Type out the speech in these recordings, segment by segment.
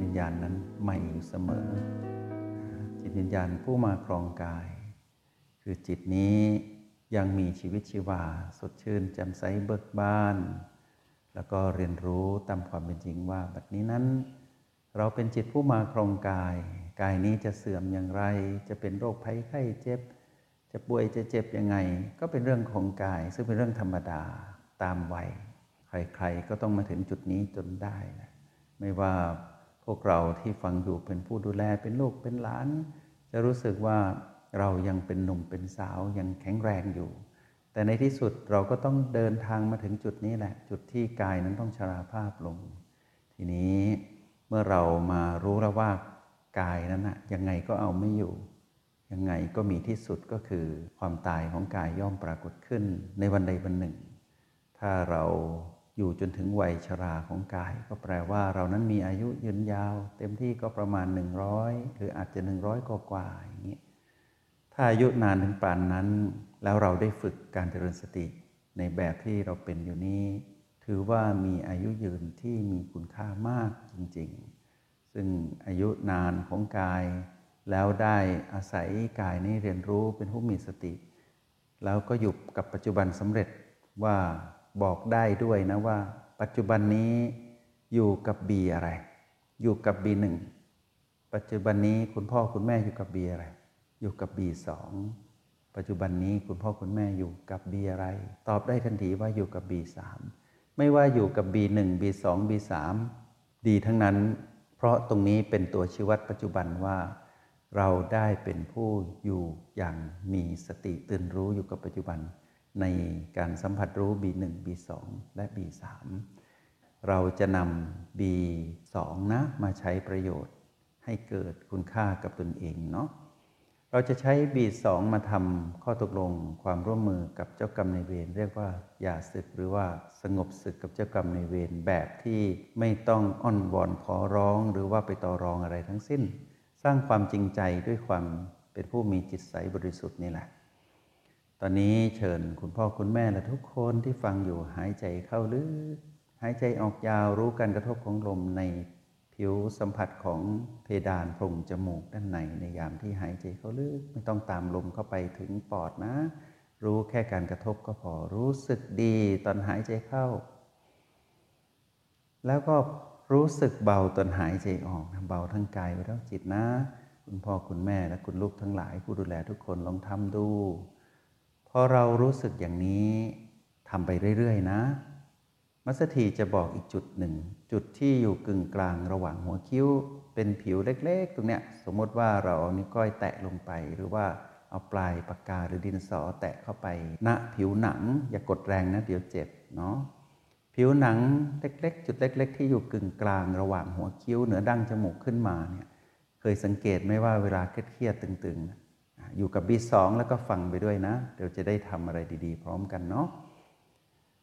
วิญญาณนั้นใหม่อยู่เสมอ จิตวิญญาณผู้มาครองกาย คือจิตนี้ยังมีชีวิตชีวา สดชื่นแจ่มใสเบิกบาน แล้วก็เรียนรู้ตามความเป็นจริงว่าบัดนี้นั้น เราเป็นจิตผู้มาครองกาย กายนี้จะเสื่อมอย่างไร จะเป็นโรคภัยไข้เจ็บ จะป่วยจะเจ็บยังไง ก็เป็นเรื่องของกาย ซึ่งเป็นเรื่องธรรมดาตามวัยใครๆก็ต้องมาถึงจุดนี้จนได้นะไม่ว่า วกเราที่ฟังอยู่เป็นผู้ดูแลเป็นลูกเป็นหลาน จะรู้สึกว่าเรายังเป็นหนุ่มเป็นสาวยังแข็งแรงอยู่ แต่ในที่สุดเราก็ต้องเดินทางมาถึงจุดนี้แหละ จุดที่กายนั้นต้องชราภาพลง ทีนี้เมื่อเรามารู้แล้วว่ากายนั้นนะยังไงก็เอาไม่อยู่ ยังไงก็มีที่สุดก็คือความตายของกายย่อมปรากฏขึ้นในวันใดวันหนึ่ง ถ้าเรา อยู่จนถึงวัยชราของกาย ก็แปลว่าเรานั้นมีอายุยืนยาว เต็มที่ก็ประมาณ 100 หรืออาจจะ 100กว่ากว่าอย่างนี้ถ้าอายุนานถึงป่านนั้น แล้วเราได้ฝึกการเจริญสติ ในแบบที่เราเป็นอยู่นี้ ถือว่ามีอายุยืนที่มีคุณค่ามากจริงๆ ซึ่งอายุนานของกาย แล้วได้อาศัยกายนี้เรียนรู้เป็นผู้มีสติ แล้วก็อยู่กับปัจจุบันสำเร็จว่า บอกได้ด้วยนะว่า ปัจจุบันนี้อยู่กับบีอะไร อยู่กับบีหนึ่งปัจจุบันนี้คุณพ่อคุณแม่อยู่กับบีอะไร อยู่กับบีสองปัจจุบันนี้คุณพ่อคุณแม่อยู่กับบีอะไร ตอบได้ทันทีว่าอยู่กับบีสามไม่ว่าอยู่กับบีหนึ่งบีสองบีสามดีทั้งนั้น เพราะตรงนี้เป็นตัวชี้วัดปัจจุบันว่า เราได้เป็นผู้อยู่อย่างมีสติตื่นรู้อยู่กับปัจจุบัน ในการสัมผัสรู้ B1 B2 และ B3 เราจะนำ B2 นะมาใช้ประโยชน์ให้เกิดคุณค่ากับตนเองเนาะเราจะใช้ B2 มาทำข้อตกลงความร่วมมือกับเจ้ากรรมในเวรเรียกว่าอย่าศึกหรือว่าสงบศึกกับเจ้ากรรมในเวรแบบที่ไม่ต้องอ้อนวอนขอร้อง หรือว่าไปต่อรองอะไรทั้งสิ้น สร้างความจริงใจด้วยความเป็นผู้มีจิตใสบริสุทธิ์นี่แหละ ตอนนี้เชิญคุณพ่อคุณแม่และทุกคนที่ฟังอยู่หายใจเข้าลึกหายใจออกยาวรู้การกระทบของลมในผิวสัมผัสของเพดานโพรงจมูกด้านในในยามที่หายใจเข้าลึกไม่ต้องตามลมเข้าไปถึงปอดนะ รู้แค่การกระทบก็พอรู้สึกดีตอนหายใจเข้า แล้วก็รู้สึกเบาตอนหายใจออกเบาทั้งกายไปทั้งจิตนะ คุณพ่อคุณแม่และคุณลูกทั้งหลายผู้ดูแลทุกคนลองทำดู พอเรารู้สึกอย่างนี้ทำไปเรื่อยๆนะ มัสถีจะบอกอีกจุดหนึ่ง จุดที่อยู่กึ่งกลางระหว่างหัวคิ้ว เป็นผิวเล็กๆ ตรงเนี้ยสมมติว่าเราเอานิ้วก้อยแตะลงไปหรือว่าเอาปลายปากกาหรือดินสอแตะเข้าไปณผิวหนัง อย่ากดแรงนะเดี๋ยวเจ็บเนาะผิวหนังเล็กๆ จุดเล็ก ๆ ที่อยู่กึ่งกลางระหว่างหัวคิ้วเหนือดั้งจมูกขึ้นมาเนี่ยเคยสังเกตไหมว่าเวลาเครียดๆตึงๆ อยู่กับ B2 แล้วก็ฟังไปด้วยนะ เดี๋ยวจะได้ทำอะไรดีๆ พร้อมกันเนาะ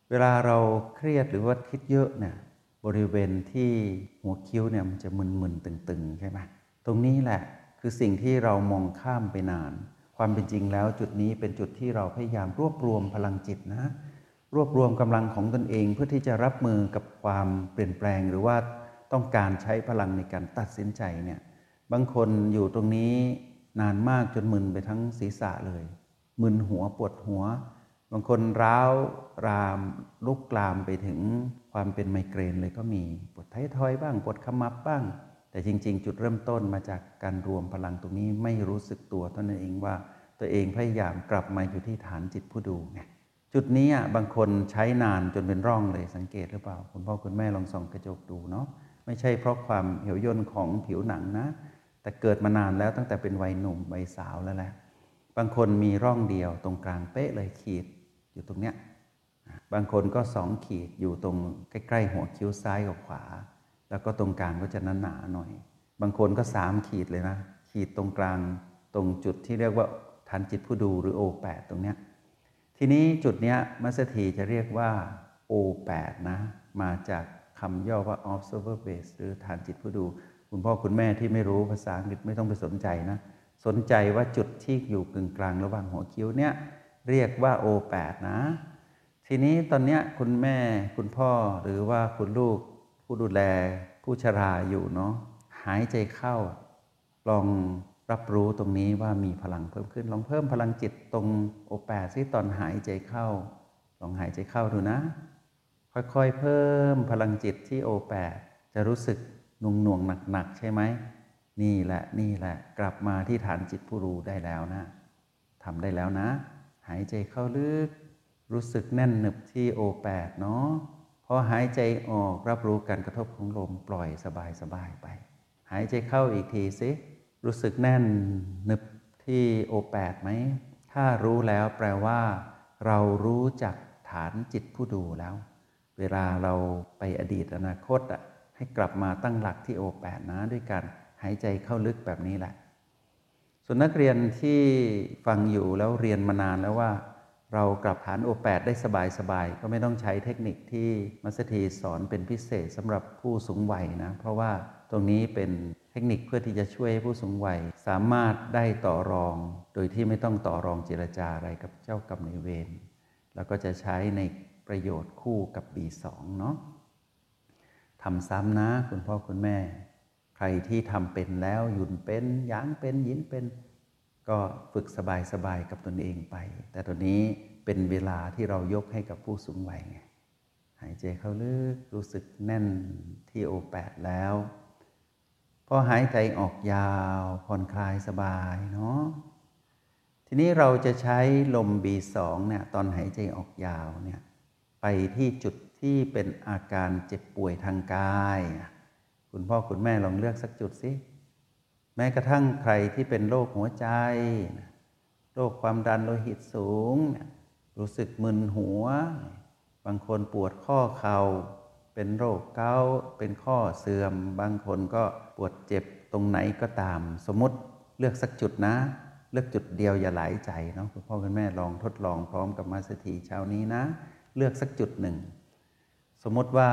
เวลาเราเครียดหรือว่าคิดเยอะเนี่ยบริเวณที่หัวคิ้วเนี่ยมันจะมึนๆตึงๆใช่ไหมตรงนี้แหละคือสิ่งที่เรามองข้ามไปนาน ความเป็นจริงแล้วจุดนี้เป็นจุดที่เราพยายามรวบรวมพลังจิตนะ รวบรวมกำลังของตนเองเพื่อที่จะรับมือกับความเปลี่ยนแปลงหรือว่าต้องการใช้พลังในการตัดสินใจเนี่ยบางคนอยู่ตรงนี้ นานมากจนมึนไปทั้งศีรษะเลย มึนหัวปวดหัว บางคนร้าวรามลุกลามไปถึงความเป็นไมเกรนเลยก็มีปวดท้ายทอยบ้างปวดขมับบ้าง แต่จริง ๆ จุดเริ่มต้นมาจากการรวมพลังตรงนี้ไม่รู้สึกตัวตนเองว่า ตัวเองพยายามกลับมาอยู่ที่ฐานจิตผู้ดูไงจุดนี้อะบางคนใช้นานจนเป็นร่องเลยสังเกตหรือเปล่า คุณพ่อคุณแม่ลองส่องกระจกดูเนาะไม่ใช่เพราะความเหี่ยวย่นของผิวหนังนะ แต่เกิดมานานแล้วตั้งแต่เป็นวัยหนุ่มวัยสาวแล้วแหละบางคนมีร่องเดียวตรงกลางเป๊ะเลยขีดอยู่ตรงเนี้ยบางคนก็สองขีดอยู่ตรงใกล้ ๆ หัวคิ้วซ้ายกับขวา แล้วก็ตรงกลางก็จะหนาๆหน่อย บางคนก็สามขีดเลยนะ ขีดตรงกลางตรงจุดที่เรียกว่าฐานจิตผู้ดูหรือ O8 ตรงเนี้ยทีนี้จุดเนี้ยมัสถีจะเรียกว่า O8 นะ มาจากคำย่อว่า observer base หรือฐานจิตผู้ดู คุณพ่อคุณแม่ที่ไม่รู้ภาษาอังกฤษไม่ต้องไปสนใจนะ สนใจว่าจุดที่อยู่กึ่งกลางระหว่างหัวคิ้วเนี่ยเรียกว่า O8 นะ ทีนี้ตอนนี้คุณแม่คุณพ่อหรือว่าคุณลูกผู้ดูแล ผู้ชราอยู่เนาะหายใจเข้า ลองรับรู้ตรงนี้ว่ามีพลังเพิ่มขึ้น ลองเพิ่มพลังจิตตรงโอแปดซิตอนหายใจเข้า ลองหายใจเข้าดูนะ ค่อยๆเพิ่มพลังจิตที่โอแปดจะรู้สึก หน่วงหน่วงหนักๆใช่ไหมนี่แหละนี่แหละกลับมาที่ฐานจิตผู้รู้ได้แล้วนะทำได้แล้วนะ หายใจเข้าลึก รู้สึกแน่นหนึบที่โอแปดเนาะพอหายใจออกรับรู้การกระทบของลมปล่อยสบายๆไป หายใจเข้าอีกทีสิรู้สึกแน่นหนึบที่โอแปดไหมถ้ารู้แล้วแปลว่า เรารู้จักฐานจิตผู้ดูแล้ว เวลาเราไปอดีตอนาคตอะ ให้กลับมาตั้งหลักที่โอแปดนะด้วยการหายใจเข้าลึกแบบนี้แหละ ส่วนนักเรียนที่ฟังอยู่แล้วเรียนมานานแล้วว่า เรากลับฐานโอแปดได้สบายๆก็ไม่ต้องใช้เทคนิคที่มัสถีสอนเป็นพิเศษสำหรับผู้สูงวัยนะ เพราะว่าตรงนี้เป็นเทคนิคเพื่อที่จะช่วยผู้สูงวัยสามารถได้ต่อรอง โดยที่ไม่ต้องต่อรองเจรจาอะไรกับเจ้ากรรมนายเวรแล้วก็จะใช้ในประโยชน์คู่กับ B2 เนาะ ทำซ้ำนะ คุณพ่อคุณแม่ ใครที่ทำเป็นแล้วหยุนเป็นหยางเป็นยินเป็น ก็ฝึกสบายๆกับตนเองไป แต่ตอนนี้เป็นเวลาที่เรายกให้กับผู้สูงวัยไงหายใจเข้าลึกรู้สึกแน่นที่โอแปดแล้วพอหายใจออกยาวผ่อนคลายสบายเนาะทีนี้เราจะใช้ลม B2 เนี่ยตอนหายใจออกยาวเนี่ยไปที่จุด ที่เป็นอาการเจ็บป่วยทางกาย คุณพ่อคุณแม่ลองเลือกสักจุดสิแม้กระทั่งใครที่เป็นโรคหัวใจ โรคความดันโลหิตสูง รู้สึกมึนหัว บางคนปวดข้อเขา่า เป็นโรคเกาต์เป็นข้อเสื่อม บางคนก็ปวดเจ็บตรงไหนก็ตาม สมมติเลือกสักจุดนะ เลือกจุดเดียวอย่าหลายใจเนาะคุณพ่อคุณแม่ลองทดลองพร้อมกับมาสถีเช้านี้นะ เลือกสักจุดหนึ่ง สมมติว่า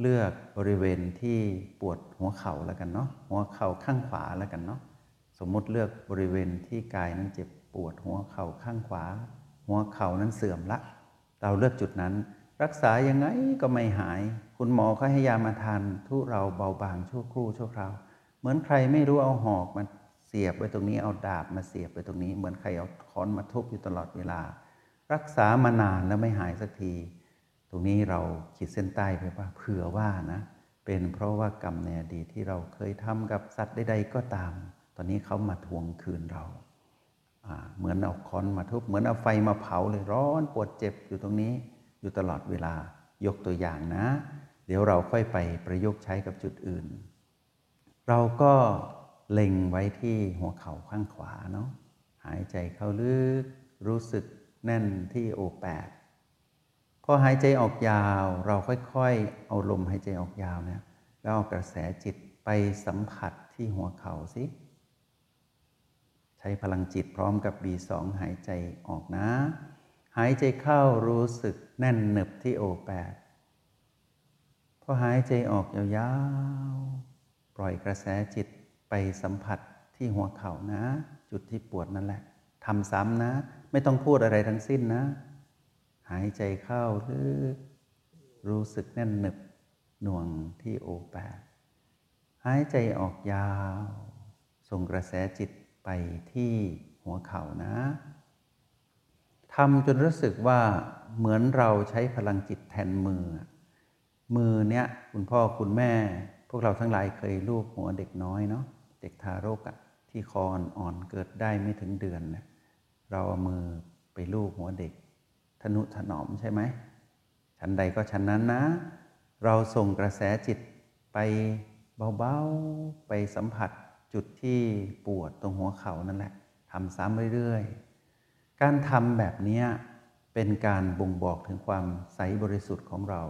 เลือกบริเวณที่ปวดหัวเข่าแล้วกันเนาะหัวเข่าข้างขวาแล้วกันเนาะสมมติเลือกบริเวณที่กายนั้นเจ็บปวดหัวเข่าข้างขวา หัวเข่านั้นเสื่อมละ เราเลือกจุดนั้น รักษายังไงก็ไม่หาย คุณหมอก็ให้ยามาทานทุเราเบาบางชั่วครู่ชั่วคราว เหมือนใครไม่รู้เอาหอกมาเสียบไว้ตรงนี้เอาดาบมาเสียบไว้ตรงนี้ เหมือนใครเอาค้อนมาทุบอยู่ตลอดเวลา รักษามานานแล้วไม่หายสักที รงนี้เราขีดเส้นใต้ไปว่าเผื่อว่านะเป็นเพราะว่ากรรมในอดีตที่เราเคยทำกับสัตว์ใดๆก็ตาม ตอนนี้เขามาทวงคืนเราเหมือนเอาค้อนมาทุบเหมือนเอาไฟมาเผาเลยร้อนปวดเจ็บอยู่ตรงนี้อยู่ตลอดเวลายกตัวอย่างนะ เดี๋ยวเราค่อยไปประยุกต์ใช้กับจุดอื่น เราก็เล็งไว้ที่หัวเข่าข้างขวาเนาะหายใจเข้าลึกรู้สึกแน่นที่โอแปด พอหายใจออกยาว เราค่อยๆ เอาลมหายใจออกยาวเนี่ยแล้วเอากระแสจิตไปสัมผัสที่หัวเข่าสิ ใช้พลังจิตพร้อมกับ B2 หายใจออกนะ หายใจเข้ารู้สึกแน่นหนึบที่โอแปดพอหายใจออกยาวๆ ปล่อยกระแสจิตไปสัมผัสที่หัวเข่านะ จุดที่ปวดนั่นแหละทำซ้ำนะ ไม่ต้องพูดอะไรทั้งสิ้นนะ หายใจเข้าลึกรู้สึกแน่นหนึบหน่วงที่โอแปดหายใจออกยาว ส่งกระแสจิตไปที่หัวเข่านะทำจนรู้สึกว่าเหมือนเราใช้พลังจิตแทนมือ มือเนี้ยคุณพ่อคุณแม่ พวกเราทั้งหลายเคยลูบหัวเด็กน้อยเนาะเด็กทารกอะที่คออ่อนเกิดได้ไม่ถึงเดือนเนี่ยเราเอามือไปลูบหัวเด็ก ทนุถนอมใช่ไหมชั้นใดก็ชั้นนั้นนะ เราส่งกระแสจิตไปเบาๆ ไปสัมผัสจุดที่ปวดตรงหัวเข่านั่นแหละทำซ้ำเรื่อยๆ การทำแบบนี้เป็นการบ่งบอกถึงความใสบริสุทธิ์ของเรา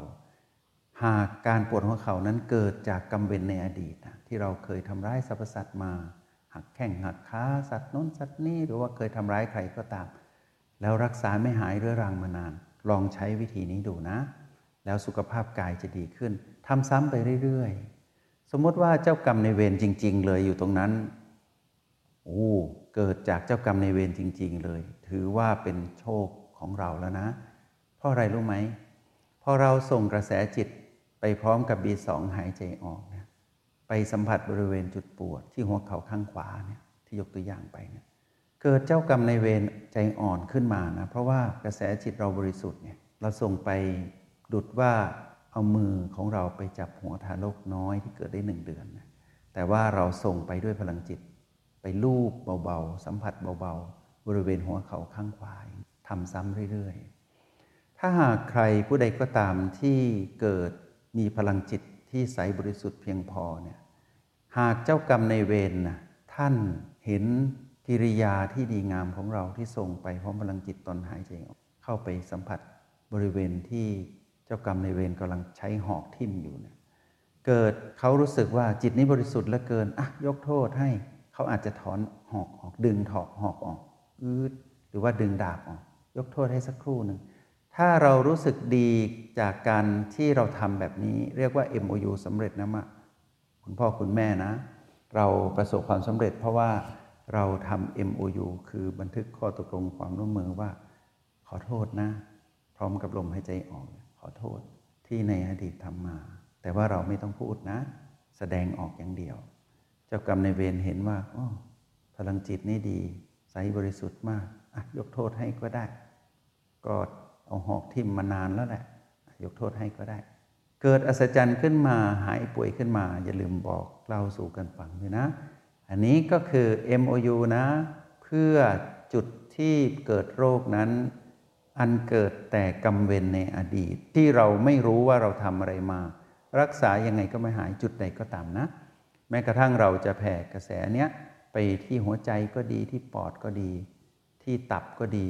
หากการปวดหัวเข่านั้นเกิดจากกรรมเวรในอดีต ที่เราเคยทำร้ายสรรพสัตว์มา หักแข้งหักขาสัตว์น้นสัตว์นี้หรือว่าเคยทำร้ายใครก็ตาม แล้วรักษาไม่หายเรื้อรังมานาน ลองใช้วิธีนี้ดูนะ แล้วสุขภาพกายจะดีขึ้นทำซ้ำไปเรื่อยๆ สมมติว่าเจ้ากรรมในเวรจริง ๆ เลยอยู่ตรงนั้นโอ้เกิดจากเจ้ากรรมในเวรจริง ๆ เลย ถือว่าเป็นโชคของเราแล้วนะ เพราะอะไรรู้ไหมพอเราส่งกระแสจิตไปพร้อมกับ B2 หายใจออกเนี่ยไปสัมผัสบริเวณจุดปวดที่หัวเข่าข้างขวาเนี่ยที่ยกตัวอย่างไปเนี่ย เกิดเจ้ากรรมในเวรใจอ่อนขึ้นมานะเพราะว่ากระแสจิตเราบริสุทธิ์เนี่ยเราส่งไปดุดว่าเอามือของเราไปจับหัวทารกน้อยที่เกิดได้หนึ่งเดือนนะแต่ว่าเราส่งไปด้วยพลังจิต ไปลูบเบาๆ สัมผัสเบาๆ บริเวณหัวเข่าข้างขวาทำซ้ำเรื่อยๆ ถ้าหากใครผู้ใดก็ตามที่เกิดมีพลังจิตที่ใสบริสุทธิ์เพียงพอเนี่ยหากเจ้ากรรมในเวรนะท่านเห็น กิริยาที่ดีงามของเราที่ส่งไปพร้อมพลังจิตตอนหายใจออกเข้าไปสัมผัสบริเวณที่เจ้ากรรมในเวรกำลังใช้หอกทิ่มอยู่เนี่ยเกิดเขารู้สึกว่าจิตนี้บริสุทธิ์เหลือเกินอะยกโทษให้เขาอาจจะถอนหอกออกดึงถอกหอกออกอืดหรือว่าดึงดาบออก ยกโทษให้สักครู่หนึ่งถ้าเรารู้สึกดีจากการที่เราทำแบบนี้ เรียกว่า MOU สำเร็จนะมะคุณพ่อคุณแม่นะ เราประสบความสำเร็จเพราะว่า เราทำ MOU คือบันทึกข้อตกลงความร่วมมือว่า ขอโทษนะ พร้อมกับลมหายใจออก ขอโทษที่ในอดีตทำมา แต่ว่าเราไม่ต้องพูดนะ แสดงออกอย่างเดียว เจ้ากรรมในเวรเห็นว่าอ๋อพลังจิตนี่ดี ใสบริสุทธิ์มากอะยกโทษให้ก็ได้ ก็เอาหอกทิ่มมานานแล้วแหละยกโทษให้ก็ได้ เกิดอัศจรรย์ขึ้นมาหายป่วยขึ้นมา อย่าลืมบอกเล่าสู่กันฟังด้วยนะ อันนี้ก็คือ MOU นะ เพื่อจุดที่เกิดโรคนั้น อันเกิดแต่กรรมเวรในอดีต ที่เราไม่รู้ว่าเราทำอะไรมา รักษายังไงก็ไม่หายจุดใดก็ตามนะ แม้กระทั่งเราจะแผ่กระแสเนี้ยไปที่หัวใจก็ดีที่ปอดก็ดี ที่ตับก็ดี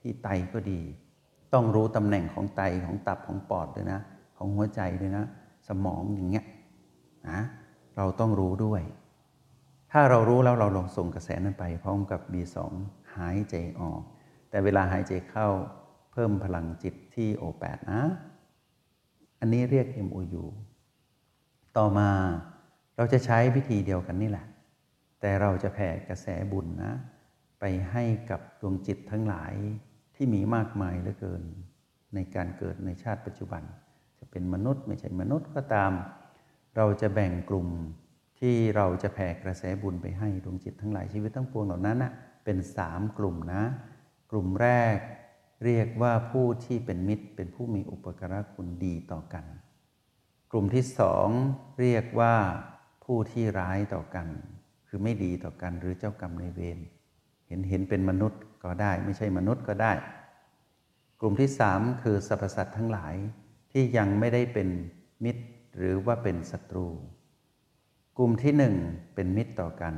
ที่ไตก็ดี ต้องรู้ตำแหน่งของไตของตับของปอดด้วยนะ ของหัวใจด้วยนะ สมองอย่างเงี้ยนะเราต้องรู้ด้วย ถ้าเรารู้แล้วเราลองส่งกระแสนั้นไป พร้อมกับ B2 หายใจออก แต่เวลาหายใจเข้าเพิ่มพลังจิตที่ O8 นะ อันนี้เรียก MOU ต่อมาเราจะใช้วิธีเดียวกันนี่แหละ แต่เราจะแผ่กระแสบุญนะ ไปให้กับดวงจิตทั้งหลายที่มีมากมายเหลือเกิน ในการเกิดในชาติปัจจุบัน จะเป็นมนุษย์ไม่ใช่มนุษย์ก็ตาม เราจะแบ่งกลุ่ม ที่เราจะแผ่กระแสบุญไปให้ดวงจิตทั้งหลายชีวิตทั้งปวงเหล่านั้นนะเป็นสามกลุ่มนะ กลุ่มแรกเรียกว่าผู้ที่เป็นมิตรเป็นผู้มีอุปการะคุณดีต่อกัน กลุ่มที่สองเรียกว่าผู้ที่ร้ายต่อกัน คือไม่ดีต่อกันหรือเจ้ากรรมในเวรเห็นเห็นเป็นมนุษย์ก็ได้ ไม่ใช่มนุษย์ก็ได้ กลุ่มที่สามคือสรรพสัตว์ทั้งหลายที่ยังไม่ได้เป็นมิตร หรือว่าเป็นศัตรู กลุ่มที่หนึ่งเป็นมิตรต่อกัน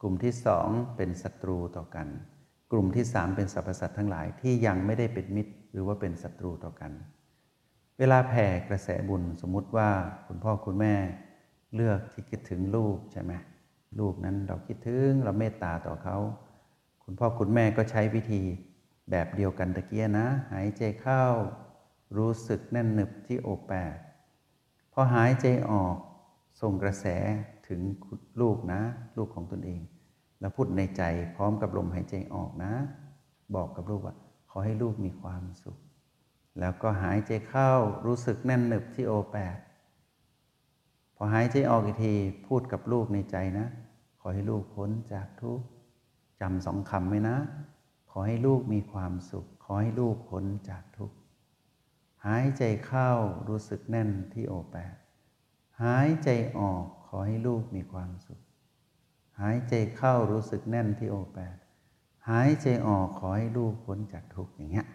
กลุ่มที่สองเป็นศัตรูต่อกัน กลุ่มที่สามเป็นสรรพสัตว์ทั้งหลายที่ยังไม่ได้เป็นมิตรหรือว่าเป็นศัตรูต่อกัน เวลาแผ่กระแสบุญสมมุติว่าคุณพ่อคุณแม่เลือกที่คิดถึงลูกใช่ไหมลูกนั้นเราคิดถึงเราเมตตาต่อเขา คุณพ่อคุณแม่ก็ใช้วิธีแบบเดียวกันตะเกียนะ หายใจเข้า รู้สึกแน่นหนึบที่โอแปดพอหายใจออก ส่งกระแสถึงลูกนะ ลูกของตนเอง แล้วพูดในใจพร้อมกับลมหายใจออกนะ บอกกับลูกว่าขอให้ลูกมีความสุข แล้วก็หายใจเข้ารู้สึกแน่นหนึบที่โอแปดพอหายใจออกอีกทีพูดกับลูกในใจนะ ขอให้ลูกพ้นจากทุกข์จำสองคำไว้นะ ขอให้ลูกมีความสุข ขอให้ลูกพ้นจากทุกข์หายใจเข้ารู้สึกแน่นที่โอแปด หายใจออกขอให้ลูกมีความสุข หายใจเข้ารู้สึกแน่นที่โอแปดหายใจออกขอให้ลูกพ้นจากทุกข์อย่างเงี้ย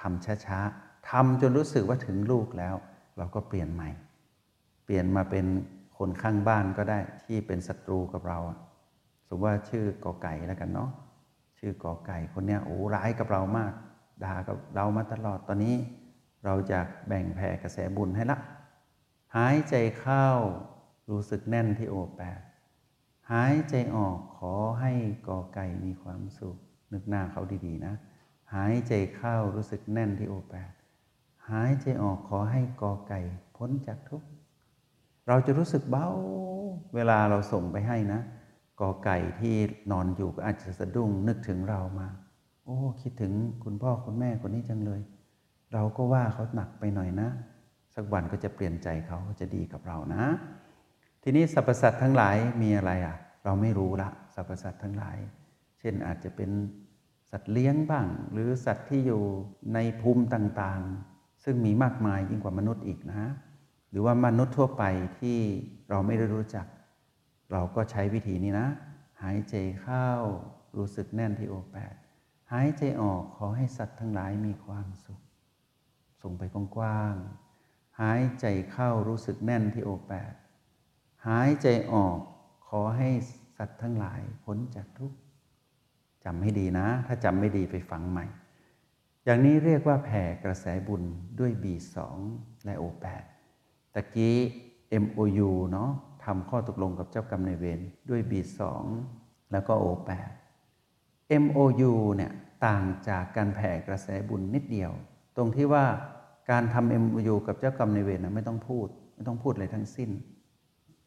ทำช้าๆทำจนรู้สึกว่าถึงลูกแล้ว เราก็เปลี่ยนใหม่ เปลี่ยนมาเป็นคนข้างบ้านก็ได้ที่เป็นศัตรูกับเราสมมติว่าชื่อกอไก่แล้วกันเนาะชื่อกอไก่คนเนี้ยโอ้ร้ายกับเรามากด่ากับเรามาตลอดตอนนี้ เราจะแบ่งแผ่กระแสบุญให้ละ หายใจเข้ารู้สึกแน่นที่โอแปดหายใจออกขอให้กอไก่มีความสุข นึกหน้าเขาดีๆนะ หายใจเข้ารู้สึกแน่นที่โอแปดหายใจออกขอให้กอไก่พ้นจากทุกข์เราจะรู้สึกเบาเวลาเราส่งไปให้นะกอไก่ที่นอนอยู่ก็อาจจะสะดุ้งนึกถึงเรามา โอ้ คิดถึงคุณพ่อคุณแม่คนนี้จังเลย เราก็ว่าเขาหนักไปหน่อยนะ สักวันก็จะเปลี่ยนใจเขาจะดีกับเรานะ ทีนี้สรรพสัตว์ทั้งหลายมีอะไรอะ เราไม่รู้ละสรรพสัตว์ทั้งหลาย เช่นอาจจะเป็นสัตว์เลี้ยงบ้าง หรือสัตว์ที่อยู่ในภูมิต่างๆ ซึ่งมีมากมายยิ่งกว่ามนุษย์อีกนะ หรือว่ามนุษย์ทั่วไปที่เราไม่ได้รู้จัก เราก็ใช้วิธีนี้นะ หายใจเข้ารู้สึกแน่นที่โอแปดหายใจออกขอให้สัตว์ทั้งหลายมีความสุข ส่งไปกว้างๆ หายใจเข้ารู้สึกแน่นที่โอแปดหายใจออกขอให้สัตว์ทั้งหลายพ้นจากทุกข์จำให้ดีนะ ถ้าจำไม่ดีไปฟังใหม่ อย่างนี้เรียกว่าแผ่กระแสบุญด้วย B2 และ O8 ตะกี้ MOU เนาะทำข้อตกลงกับเจ้ากรรมนายเวรด้วย B2 แล้วก็ O8 MOU เนี่ยต่างจากการแผ่กระแสบุญนิดเดียว ตรงที่ว่า การทำ MOU กับเจ้ากรรมนายเวรนะไม่ต้องพูด ไม่ต้องพูดอะไรทั้งสิ้น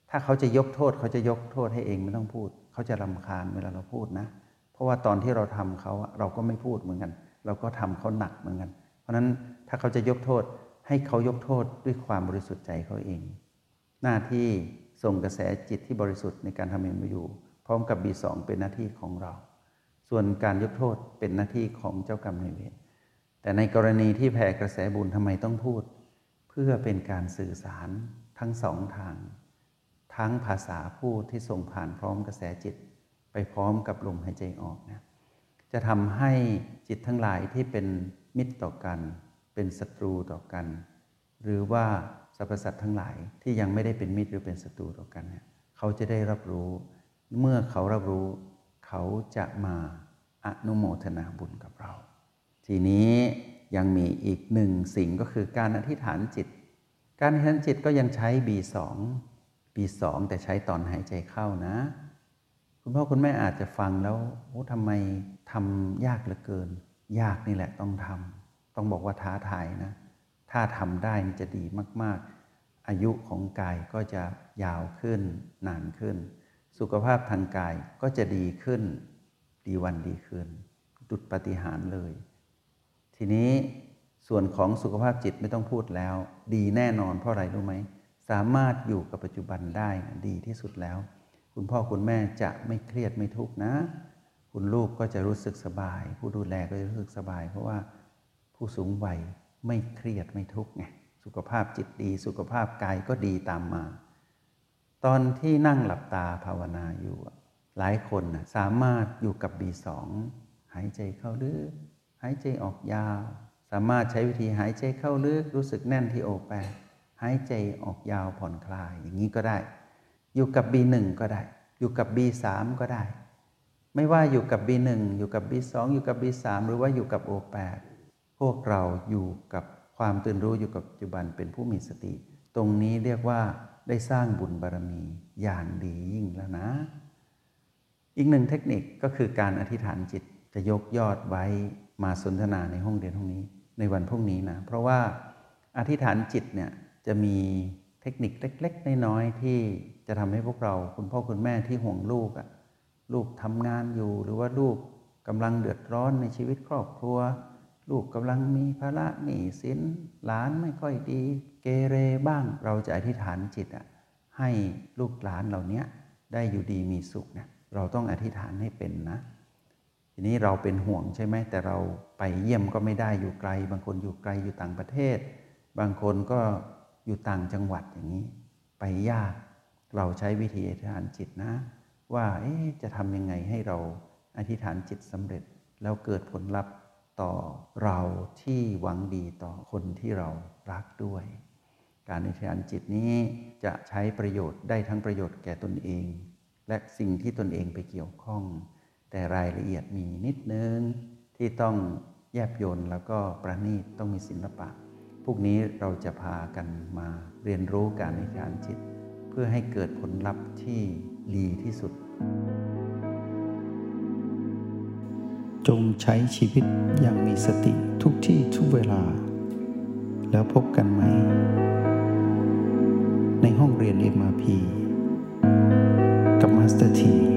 ถ้าเขาจะยกโทษ เขาจะยกโทษให้เองไม่ต้องพูด เขาจะรำคาญเวลาเราพูดนะ เพราะว่าตอนที่เราทำเขาเราก็ไม่พูดเหมือนกัน เราก็ทำเขาหนักเหมือนกัน เพราะฉะนั้นถ้าเขาจะยกโทษให้เขายกโทษด้วยความบริสุทธิ์ใจเขาเอง หน้าที่ส่งกระแสจิตที่บริสุทธิ์ในการทำเอ็มยูพร้อมกับ B2 เป็นหน้าที่ของเรา ส่วนการยกโทษเป็นหน้าที่ของเจ้ากรรมนายเวร แต่ในกรณีที่แผ่กระแสบุญทำไมต้องพูด เพื่อเป็นการสื่อสารทั้งสองทาง ทั้งภาษาพูดที่ส่งผ่านพร้อมกระแสจิต ไปพร้อมกับลมหายใจออกนะจะทำให้จิตทั้งหลายที่เป็นมิตรต่อกัน เป็นศัตรูต่อกัน หรือว่าสรรพสัตว์ทั้งหลายที่ยังไม่ได้เป็นมิตรหรือเป็นศัตรูต่อกันเนี่ยเขาจะได้รับรู้ เมื่อเขารับรู้ เขาจะมาอนุโมทนาบุญกับเรา ทีนี้ยังมีอีกหนึ่งสิ่งก็คือการอธิษฐานจิต การอธิษฐานจิตก็ยังใช้ B2 B2 แต่ใช้ตอนหายใจเข้านะ คุณพ่อคุณแม่อาจจะฟังแล้วโอ้ทำไมทำยากเหลือเกิน ยากนี่แหละต้องทำต้องบอกว่าท้าทายนะ ถ้าทำได้มันจะดีมาก ๆ อายุของกายก็จะยาวขึ้นนานขึ้น สุขภาพทางกายก็จะดีขึ้น ดีวันดีคืนดุดปฏิหารเลย ทีนี้ส่วนของสุขภาพจิตไม่ต้องพูดแล้ว ดีแน่นอนเพราะอะไรรู้ไหมสามารถอยู่กับปัจจุบันได้ดีที่สุดแล้ว คุณพ่อคุณแม่จะไม่เครียดไม่ทุกข์นะ คุณลูกก็จะรู้สึกสบาย ผู้ดูแลก็จะรู้สึกสบาย เพราะว่าผู้สูงวัยไม่เครียดไม่ทุกข์ไงสุขภาพจิตดี สุขภาพกายก็ดีตามมา ตอนที่นั่งหลับตาภาวนาอยู่ หลายคนสามารถอยู่กับ B2 หายใจเข้าลึก หายใจออกยาว สามารถใช้วิธีหายใจเข้าลึกรู้สึกแน่นที่โอแปดหายใจออกยาวผ่อนคลายอย่างนี้ก็ได้ อยู่กับ B1 ก็ได้ อยู่กับ B3 ก็ได้ ไม่ว่าอยู่กับ B1 อยู่กับ B2 อยู่กับ B3 หรือว่าอยู่กับ O8 พวกเราอยู่กับความตื่นรู้อยู่กับปัจจุบันเป็นผู้มีสติ ตรงนี้เรียกว่าได้สร้างบุญบารรมีอย่างดียิ่งแล้วนะ อีกหนึ่งเทคนิคก็คือการอธิษฐานจิตจะยกยอดไว้ มาสนทนาในห้องเรียนห้องนี้ ในวันพรุ่งนี้นะ เพราะว่าอธิษฐานจิตเนี่ยจะมีเทคนิคเล็ก ๆ น้อยๆที่จะทำให้พวกเราคุณพ่อคุณแม่ที่ห่วงลูกอะ่ะลูกทำงานอยู่หรือว่าลูกกำลังเดือดร้อนในชีวิตครอบครัว ลูกกำลังมีภาระหนี้สินหลานไม่ค่อยดี เกเรบ้างเราจะอธิษฐานจิตอะให้ลูกหลานเหล่านี้ได้อยู่ดีมีสุขเนี่ยเราต้องอธิษฐานให้เป็นนะ ทีนี้เราเป็นห่วงใช่ไหมแต่เราไปเยี่ยมก็ไม่ได้อยู่ไกล บางคนอยู่ไกลอยู่ต่างประเทศ บางคนก็อยู่ต่างจังหวัดอย่างนี้ ไปยาก เราใช้วิธีอธิษฐานจิตนะ ว่าจะทำยังไงให้เราอธิษฐานจิตสำเร็จ แล้วเกิดผลลัพธ์ต่อเราที่หวังดีต่อคนที่เรารักด้วย การอธิษฐานจิตนี้จะใช้ประโยชน์ได้ทั้งประโยชน์แก่ตนเอง และสิ่งที่ตนเองไปเกี่ยวข้อง แต่รายละเอียดมีนิดนึงที่ต้องแยบยนแล้วก็ประณีตต้องมีศิลปะ พวกนี้เราจะพากันมาเรียนรู้การอธิษฐานจิต เพื่อให้เกิดผลลัพธ์ที่ดีที่สุด จงใช้ชีวิตอย่างมีสติทุกที่ทุกเวลา แล้วพบกันใหม่ ในห้องเรียน MRP กับมาสเตอร์ที